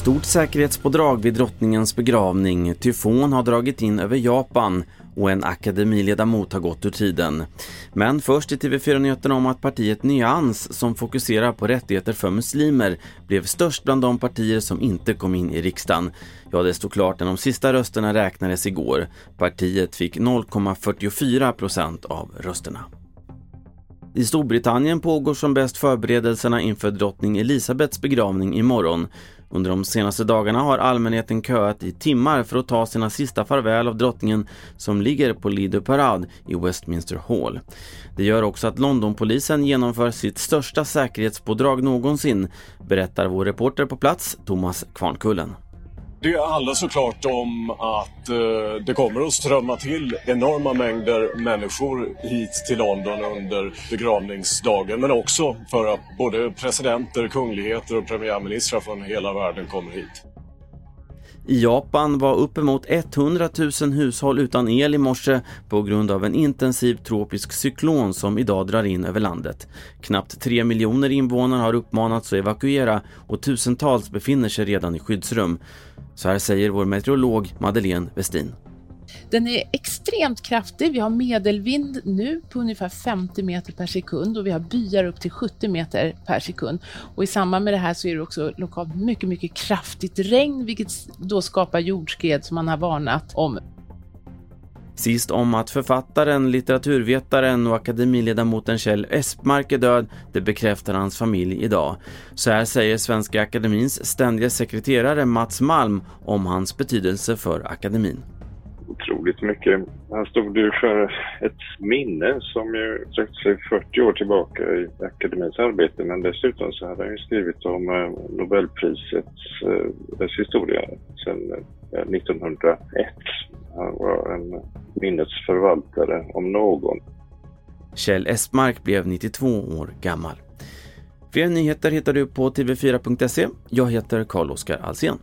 Stort säkerhetspådrag vid drottningens begravning. Tyfon har dragit in över Japan och en akademiledamot har gått ur tiden. Men först i TV4-nyheterna om att partiet Nyans, som fokuserar på rättigheter för muslimer, blev störst bland de partier som inte kom in i riksdagen. Ja, det stod klart när de sista rösterna räknades igår. Partiet fick 0,44 procent av rösterna. I Storbritannien pågår som bäst förberedelserna inför drottning Elisabets begravning imorgon. Under de senaste dagarna har allmänheten köat i timmar för att ta sina sista farväl av drottningen som ligger på Lido Parade i Westminster Hall. Det gör också att Londonpolisen genomför sitt största säkerhetspådrag någonsin, berättar vår reporter på plats, Thomas Kvarnkullen. Det handlar såklart om att eh, det kommer att strömma till enorma mängder människor hit till London under begravningsdagen men också för att både presidenter, kungligheter och premiärministrar från hela världen kommer hit. I Japan var uppemot 100 000 hushåll utan el i morse på grund av en intensiv tropisk cyklon som idag drar in över landet. Knappt 3 miljoner invånare har uppmanats att evakuera och tusentals befinner sig redan i skyddsrum. Så här säger vår meteorolog Madeleine Westin. Den är extremt kraftig. Vi har medelvind nu på ungefär 50 meter per sekund och vi har byar upp till 70 meter per sekund. Och i samband med det här så är det också lokalt mycket, mycket kraftigt regn, vilket då skapar jordskred som man har varnat om. Sist om att författaren, litteraturvetaren och akademiledamoten Kjell Espmark är död, det bekräftar hans familj idag. Så här säger Svenska Akademins ständiga sekreterare Mats Malm om hans betydelse för akademin otroligt mycket. Han stod ju för ett minne som ju sträckte sig 40 år tillbaka i akademins arbete men dessutom så hade han ju skrivit om eh, Nobelprisets eh, dess historia sedan 1901. Eh, han var en minnesförvaltare om någon. Kjell Espmark blev 92 år gammal. Fler nyheter hittar du på tv4.se. Jag heter Carl-Oskar Alsen.